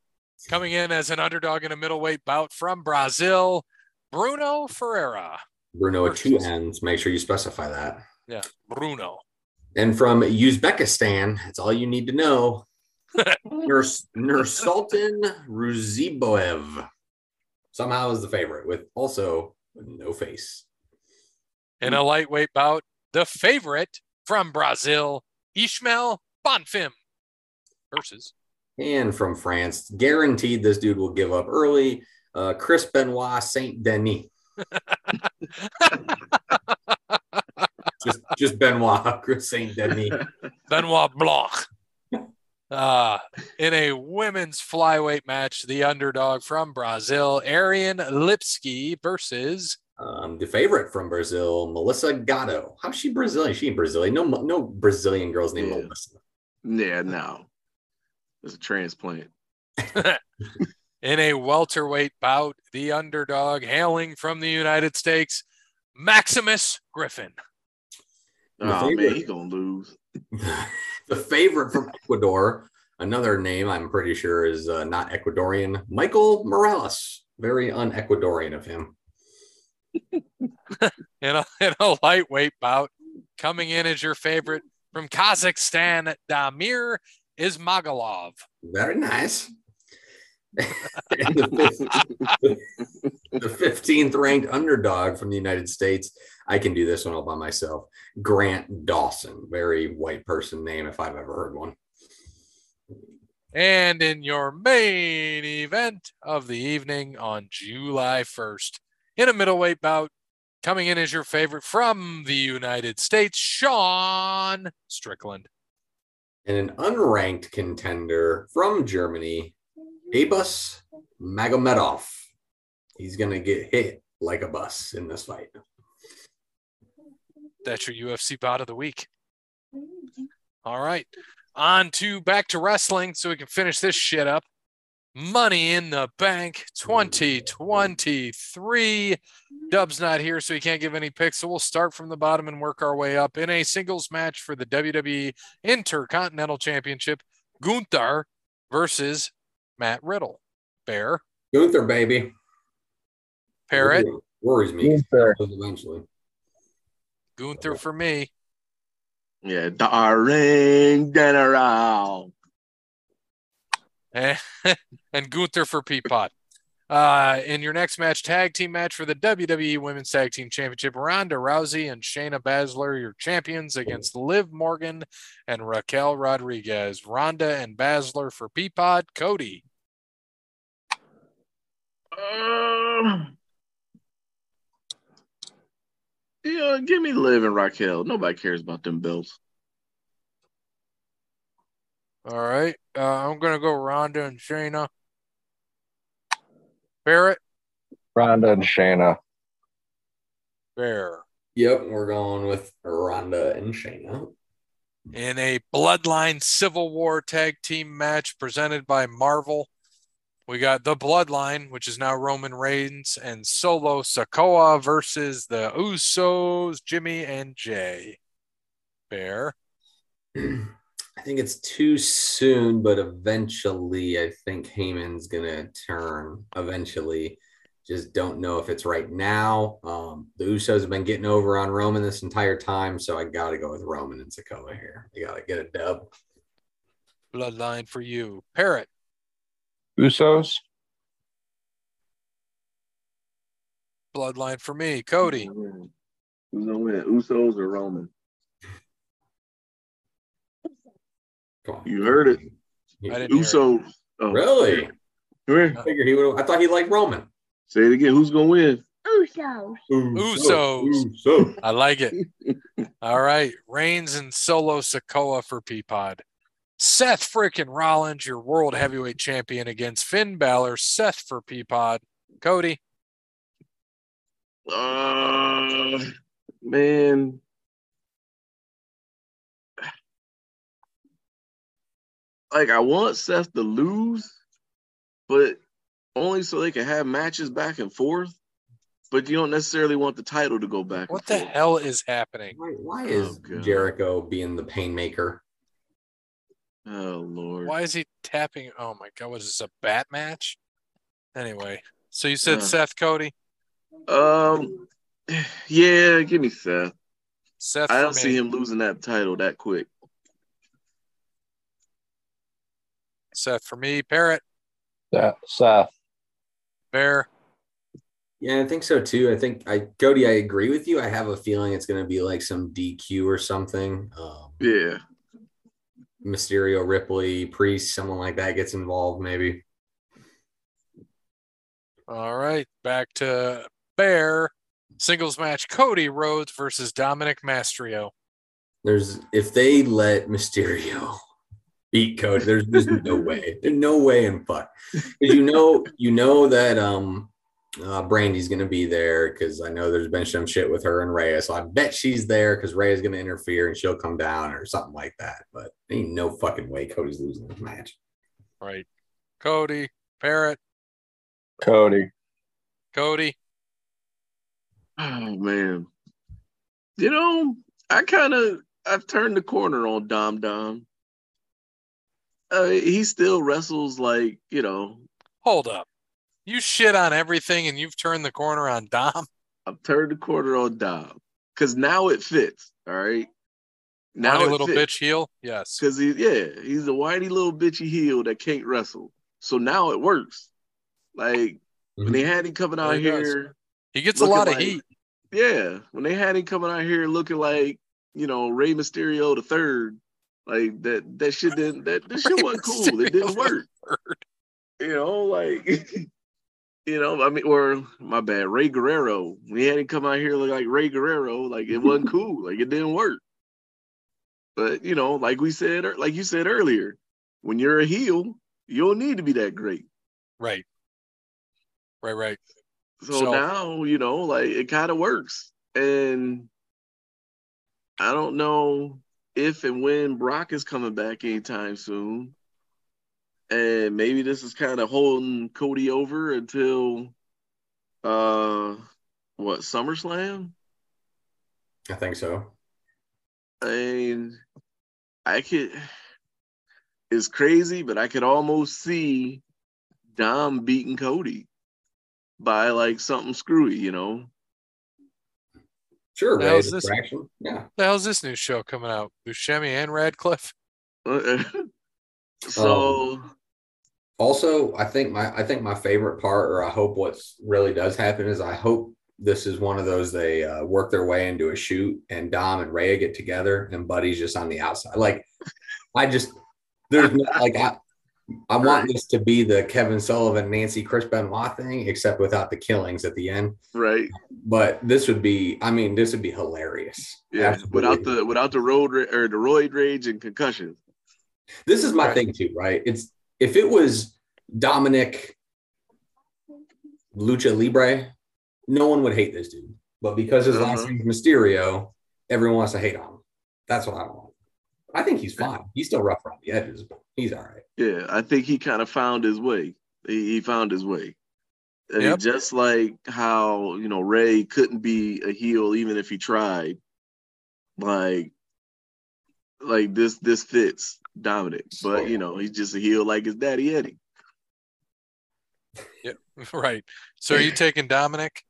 coming in as an underdog in a middleweight bout from Brazil, Bruno Ferreira. Bruno with two ends. Make sure you specify that. Yeah, Bruno. And from Uzbekistan, that's all you need to know. Nurs Nursultan Ruziboev somehow is the favorite with also no face. In a lightweight bout, the favorite from Brazil, Ishmael Bonfim versus. And from France, guaranteed this dude will give up early. Uh, Chris Benoit Saint Denis. just, just Benoit, Chris Saint Denis. Benoit Blanc. Uh, in a women's flyweight match, the underdog from Brazil, Ariane Lipski versus um, the favorite from Brazil, Melissa Gatto. How's she Brazilian? She ain't Brazilian. No, no Brazilian girls named Yeah. Melissa. Yeah, no, it's a transplant. in a welterweight bout, the underdog hailing from the United States, Maximus Griffin. The Oh man, he's gonna lose. the favorite from Ecuador, another name I'm pretty sure is uh, not Ecuadorian, Michael Morales. Very un-Ecuadorian of him. In a, in a lightweight bout, coming in as your favorite from Kazakhstan, Damir Ismagulov. Very nice. And the, fif- the 15th ranked underdog from the United States. I can do this one all by myself. Grant Dawson. Very white person name if I've ever heard one. And in your main event of the evening on July 1st, in a middleweight bout, coming in as your favorite from the United States, Sean Strickland. And an unranked contender from Germany, Abus Magomedov. He's going to get hit like a bus in this fight. That's your UFC bout of the week. All right. On to back to wrestling so we can finish this shit up. Money in the Bank 2023. Dub's not here, so he can't give any picks. So we'll start from the bottom and work our way up in a singles match for the WWE Intercontinental Championship. Gunther versus Matt Riddle. Bear, Gunther, baby. Parrot, Worries me. Gunther. Eventually. Gunther for me. Yeah, Darring General. and Gunther for Peapod. Uh, in your next match, tag team match for the WWE Women's Tag Team Championship, Ronda Rousey and Shayna Baszler, your champions, against Liv Morgan and Raquel Rodriguez. Ronda and Baszler for Peapod. Cody, Uh, yeah, give me Liv and Raquel. Nobody cares about them belts. all right. Uh, I'm gonna go Ronda and Shayna. Barrett, Ronda and Shayna. Fair. Yep, we're going with Ronda and Shayna. In a Bloodline Civil War tag team match presented by Marvel, we got the Bloodline, which is now Roman Reigns and Solo Sikoa versus the Usos, Jimmy and Jay. Bear. I think it's too soon, but eventually, I think Heyman's gonna turn. Eventually, just don't know if it's right now. Um, the Usos have been getting over on Roman this entire time, so I got to go with Roman and Sikoa here. They got to get a dub. Bloodline for you. Parrot. Usos. Bloodline for me. Cody. Who's gonna win? Usos or Roman? You heard it. I didn't hear it. Oh, Really? Come here. I figured he would. I thought he liked Roman. Say it again. Who's gonna win? Usos. Usos. Usos. I like it. All right. Reigns and Solo Sikoa for Peapod. Seth freaking Rollins, your world heavyweight champion against Finn Balor. Seth for Peapod. Cody. Uh, man. Like I want Seth to lose, but only so they can have matches back and forth. But you don't necessarily want the title to go back. What and the forth. hell is happening? Why, why is Oh, Jericho being the painmaker? Oh Lord. Why is he tapping? Oh my God. Was this a bat match? Anyway, so you said Uh. Seth Cody? Um. Yeah, give me Seth. Seth I don't see him losing that title that quick. Seth for me. Parrot. Yeah, Seth. Bear. Yeah, I think so too. I think I Cody, I agree with you. I have a feeling it's going to be like some DQ or something. Um, Yeah. Mysterio, Ripley, Priest, someone like that gets involved, maybe. All right. Back to Bear. Singles match Cody Rhodes versus Dominic Mysterio. There's if they let Mysterio beat Cody, there's there's no way. There's no way in fuck. Because you know, you know that um uh, Brandi's gonna be there because I know there's been some shit with her and Rhea. So I bet she's there because Rhea's gonna interfere and she'll come down or something like that. But ain't no fucking way Cody's losing this match. Right. Cody. Parrot. Cody. Cody. Oh man. You know, I kind of I've turned the corner on Dom Dom. Uh, he still wrestles like you know. Hold up. You shit on everything and you've turned the corner on Dom. I've turned the corner on Dom because now it fits. All right. Now it little fits. bitch heel. Yes. Because he, yeah, he's a whiny little bitchy heel that can't wrestle. So now it works. Like when Mhm. they had him coming out does. here, He gets a lot of like- heat. yeah, when they had him coming out here looking like you know Rey Mysterio the third, like that that shit didn't that that shit wasn't cool. It didn't work. You know, like you know, I mean, or my bad, Ray Guerrero. He had to come out here look like Ray Guerrero, like it wasn't cool. Like it didn't work. But you know, like we said, like you said earlier, when you're a heel, you don't need to be that great. Right. Right, right. So, So- now, you know, like it kind of works. And I don't know if and when Brock is coming back anytime soon. And maybe this is kind of holding Cody over until uh what SummerSlam? I think so. I mean, I could it's crazy, but I could almost see Dom beating Cody by like something screwy, you know. Sure, The hell's this? distraction. Yeah. The hell's this new show coming out? Buscemi and Radcliffe? so Also, I think my I think my favorite part, or I hope what's really does happen, is I hope this is one of those they uh, work their way into a shoot, and Dom and Rhea get together, and Buddy's just on the outside. Like, I just there's no, like I I want this to be the Kevin Sullivan, Nancy, Chris Benoit thing, except without the killings at the end. right, But this would be, I mean, this would be hilarious. yeah, Absolutely. without the without the road or the roid rage and concussions. This is my Right. thing too, right? It's if it was Dominic Lucha Libre, no one would hate this dude. But because his last Uh-huh. name's Mysterio, everyone wants to hate on him. That's what I want. I think he's fine. He's still rough around the edges, but he's all right. Yeah, I think he kind of found his way. He, he found his way. I mean, Yep. just like how you know Rey couldn't be a heel even if he tried. Like, like this this fits Dominic, but oh, you know he's just a heel like his daddy Eddie. Yeah, right. So are you taking Dominic?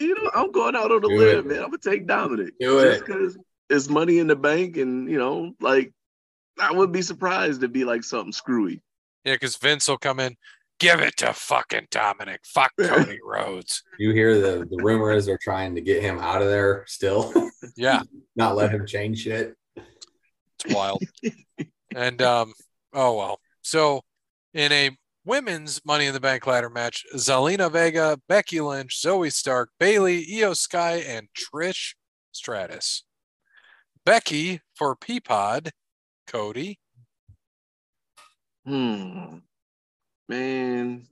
You know, I'm going out on a Do limb, it. man. I'm gonna take Dominic Do just it. because it's money in the bank, and you know, like I wouldn't be surprised to be like something screwy. Yeah, because Vince will come in. Give it to fucking Dominic. Fuck Cody Rhodes. You hear the, the rumor is they're trying to get him out of there still, Yeah, not let him change shit. It's wild. and um, oh well. So in a women's Money in the Bank ladder match, Zelina Vega, Becky Lynch, Zoey Stark, Bayley, Io Sky, and Trish Stratus. Becky for Peapod, Cody. Hmm. Man.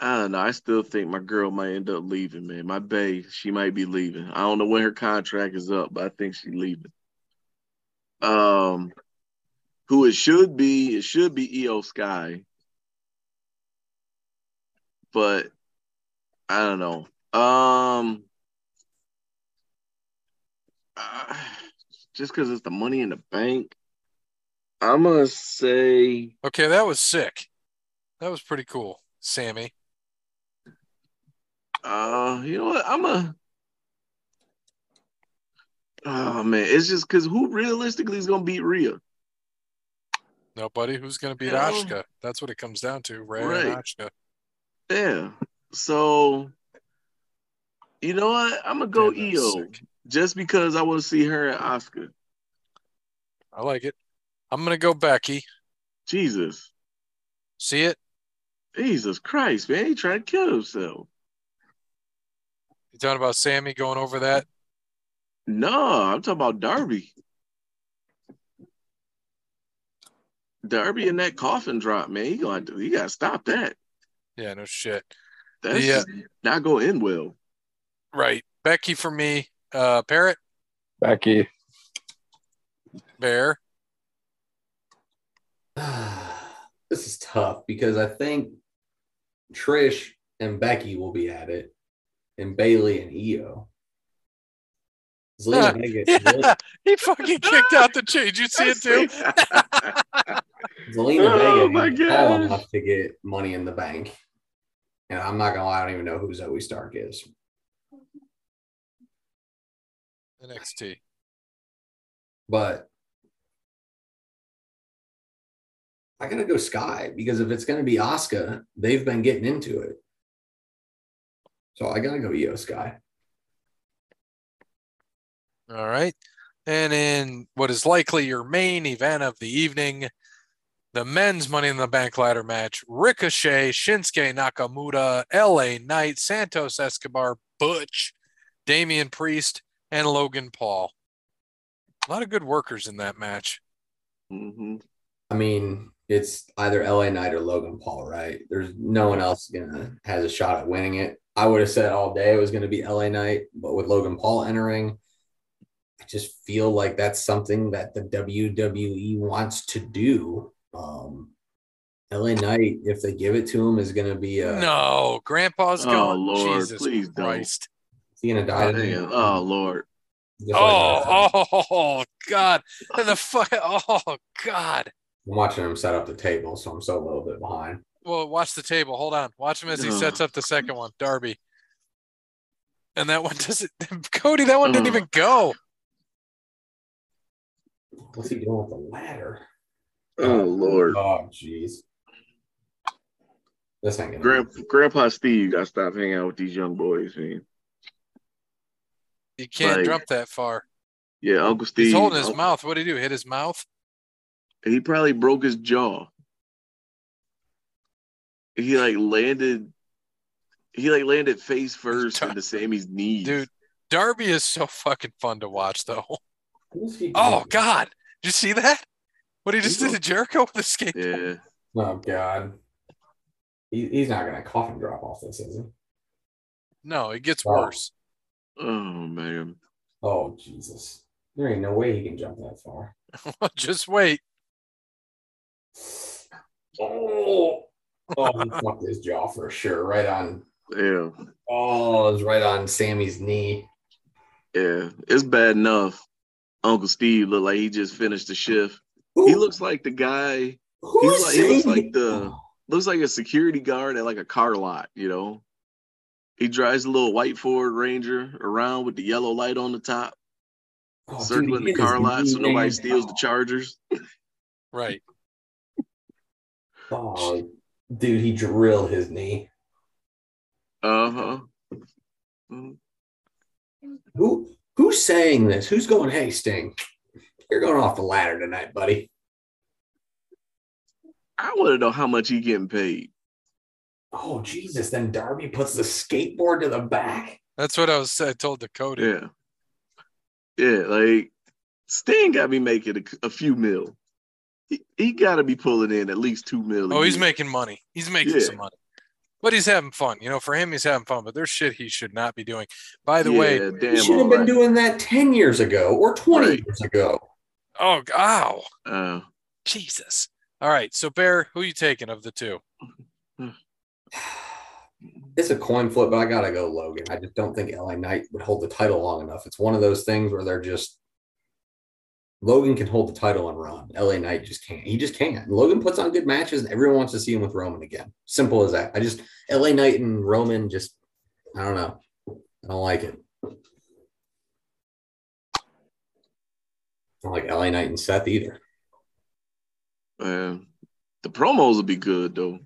I don't know. I still think my girl might end up leaving, man. My bae, she might be leaving. I don't know when her contract is up, but I think she's leaving. Um, who it should be, it should be Io Sky. But I don't know. Um, just because it's the money in the bank, I'm gonna say Okay, that was sick. That was pretty cool, Sammy. Uh, you know what? I'm a. Oh man, it's just because who realistically is gonna beat Rhea? Nobody who's to beat Yeah. Asuka. That's what it comes down to, Rhea and Right. Asuka. Yeah. So, you know what? I'm gonna go Damn, EO sick. just because I want to see her and Oscar. I like it. I'm to go Becky. Jesus, See it? Jesus Christ, man, he tried to kill himself. You talking about Sammy going over that? No, I'm talking about Darby. Darby in that coffin drop, man. He gonna have he gotta stop that. Yeah, no shit. That's Yeah. just not go in well. Right. Becky for me. Uh, Parrot, Becky. Bear. this is tough because I think Trish and Becky will be at it, and Bayley and Io. Zelina Vega, uh, Yeah, he fucking kicked out the chain. Did you see it too? Zelina Oh Vega my is tall gosh. enough to get money in the bank. And I'm not gonna lie, I don't even know who Zoe Stark is. NXT. But I gotta go Sky because if it's gonna be Asuka, they've been getting into it. So I gotta go Io Sky. All right. And in what is likely your main event of the evening, the men's Money in the Bank ladder match Ricochet, Shinsuke Nakamura, LA Knight, Santos Escobar, Butch, Damian Priest, and Logan Paul. A lot of good workers in that match. hmm I mean, it's either LA Knight or Logan Paul, right? There's no one else gonna has a shot at winning it. I would have said all day it was gonna be LA Knight, but with Logan Paul entering, I just feel like that's something that the WWE wants to do. Um, LA Knight, if they give it to him, is gonna be a No, Grandpa's going. Oh, gone. Lord, Jesus please don't. Christ. is he gonna die? tonight? Man, oh Lord. Just like. Oh, oh, God. The fuck. Oh, God. I'm watching him set up the table, so I'm still a little bit behind. Well, watch the table. Hold on. Watch him as he uh-huh. sets up the second one, Darby. And that one doesn't. Cody, that one didn't uh-huh. even go. What's he doing with the ladder? Oh Lord. Oh, jeez. This ain't gonna. Grand, Grandpa Steve got to stop hanging out with these young boys, man. You can't Like, jump that far. Yeah, Uncle Steve. He's holding his Uncle- mouth. What did he do? Hit his mouth? He probably broke his jaw. He like landed. He like landed face first into Sammy's knees. Dude, Darby is so fucking fun to watch, though. Who's he Oh. God. Did you see that? What he just did to Jericho with the skate? Yeah. Oh God. He, he's not gonna coffin drop off this, is he? No, it gets Wow. worse. Oh man. Oh Jesus. There ain't no way he can jump that far. Just wait. Oh, oh he fucked his jaw for sure. Right on. Yeah. Oh, it was right on Sammy's knee. Yeah. It's bad enough. Uncle Steve looked like he just finished the shift. He looks like the guy Who's like- he looks like the- looks like a security guard at like a car lot, you know. He drives a little white Ford Ranger around with the yellow light on the top, Oh, circling he the car lot so nobody man. steals the chargers. Right. Oh, dude, he drilled his knee. Uh huh. Who who's saying this? Who's going, hey Sting? You're going off the ladder tonight, buddy. I want to know how much he getting paid. Oh Jesus. Then Darby puts the skateboard to the back. That's what I was I told Dakota. Yeah. Yeah, like Sting got me making a, a few mil. He, he got to be pulling in at least two mil. a Oh, he's year. making money. He's making Yeah. some money. But he's having fun. You know, for him, he's having fun. But there's shit he should not be doing. By the Yeah, way, damn He should have been alright. doing that 10 years ago or 20 Right. years ago. oh, ow, Uh, Jesus. All right. So, Bear, who you taking of the two? It's a coin flip, but I gotta go Logan. I just don't think LA Knight would hold the title long enough. It's one of those things where they're just Logan can hold the title and run. LA Knight just can't. He just can't. Logan puts on good matches, and everyone wants to see him with Roman again. Simple as that. I just LA Knight and Roman just I don't know. I don't like it. I don't like LA Knight and Seth either. man, the promos will be good though.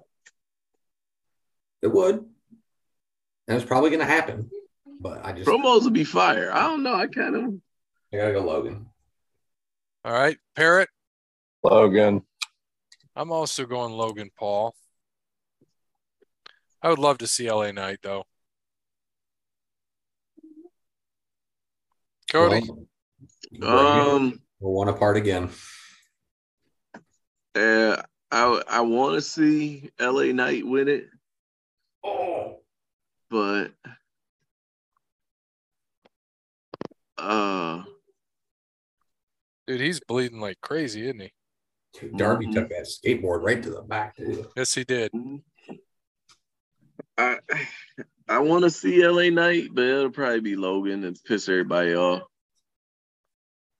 It would. And it's probably gonna happen. But I just Promos will be fire. I don't know. I kind of I gotta go Logan. All right. Parrot, Logan. I'm also going Logan Paul. I would love to see LA Knight, though. Cody, Well, um. we're one apart again. Uh, I I want to see LA Knight win it, Oh, but uh, dude, he's bleeding like crazy, isn't he? Dude, Darby Mhm. took that skateboard right to the back, too. Yes, he did. I I want to see LA Knight, but it'll probably be Logan and piss everybody off.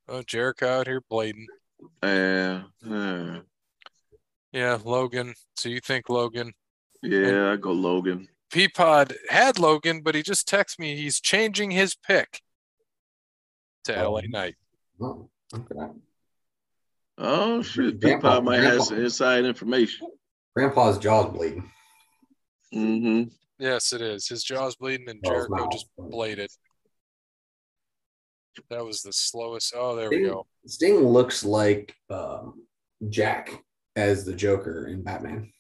Oh, Jericho out here bleeding. Uh, uh, Yeah, Logan. So you think Logan? yeah, I go Logan. Peapod had Logan, but he just texted me he's changing his pick to Oh. LA Knight. Oh, okay. Oh shit, Grandpa- Peapod might have some inside information. Grandpa's jaw's bleeding. Mm-hmm. Yes, it is. His jaw's bleeding and Oh, Jericho mouth. just bladed. That was the slowest. Oh, there we Sting, go. Sting looks like um, Jack as the Joker in Batman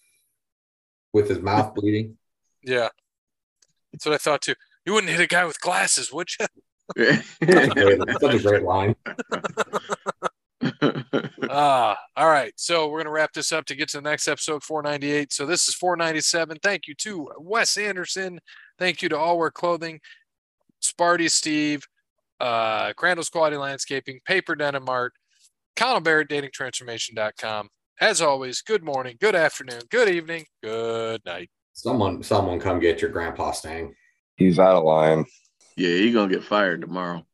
with his mouth bleeding. Yeah. That's what I thought too. You wouldn't hit a guy with glasses, would you? Such a great line. Ah, all right. So we're gonna wrap this up to get to the next episode, 498. So this is 497. Thank you to Wes Anderson. Thank you to All Wear Clothing, Sparty Steve, uh, Crandall's Quality Landscaping, Paper Denim Art, Connell Barrett, datingtransformation.com. As always, good morning, good afternoon, good evening, good night. Someone, someone, come get your grandpa Sting. He's out of line. Yeah, he gonna get fired tomorrow.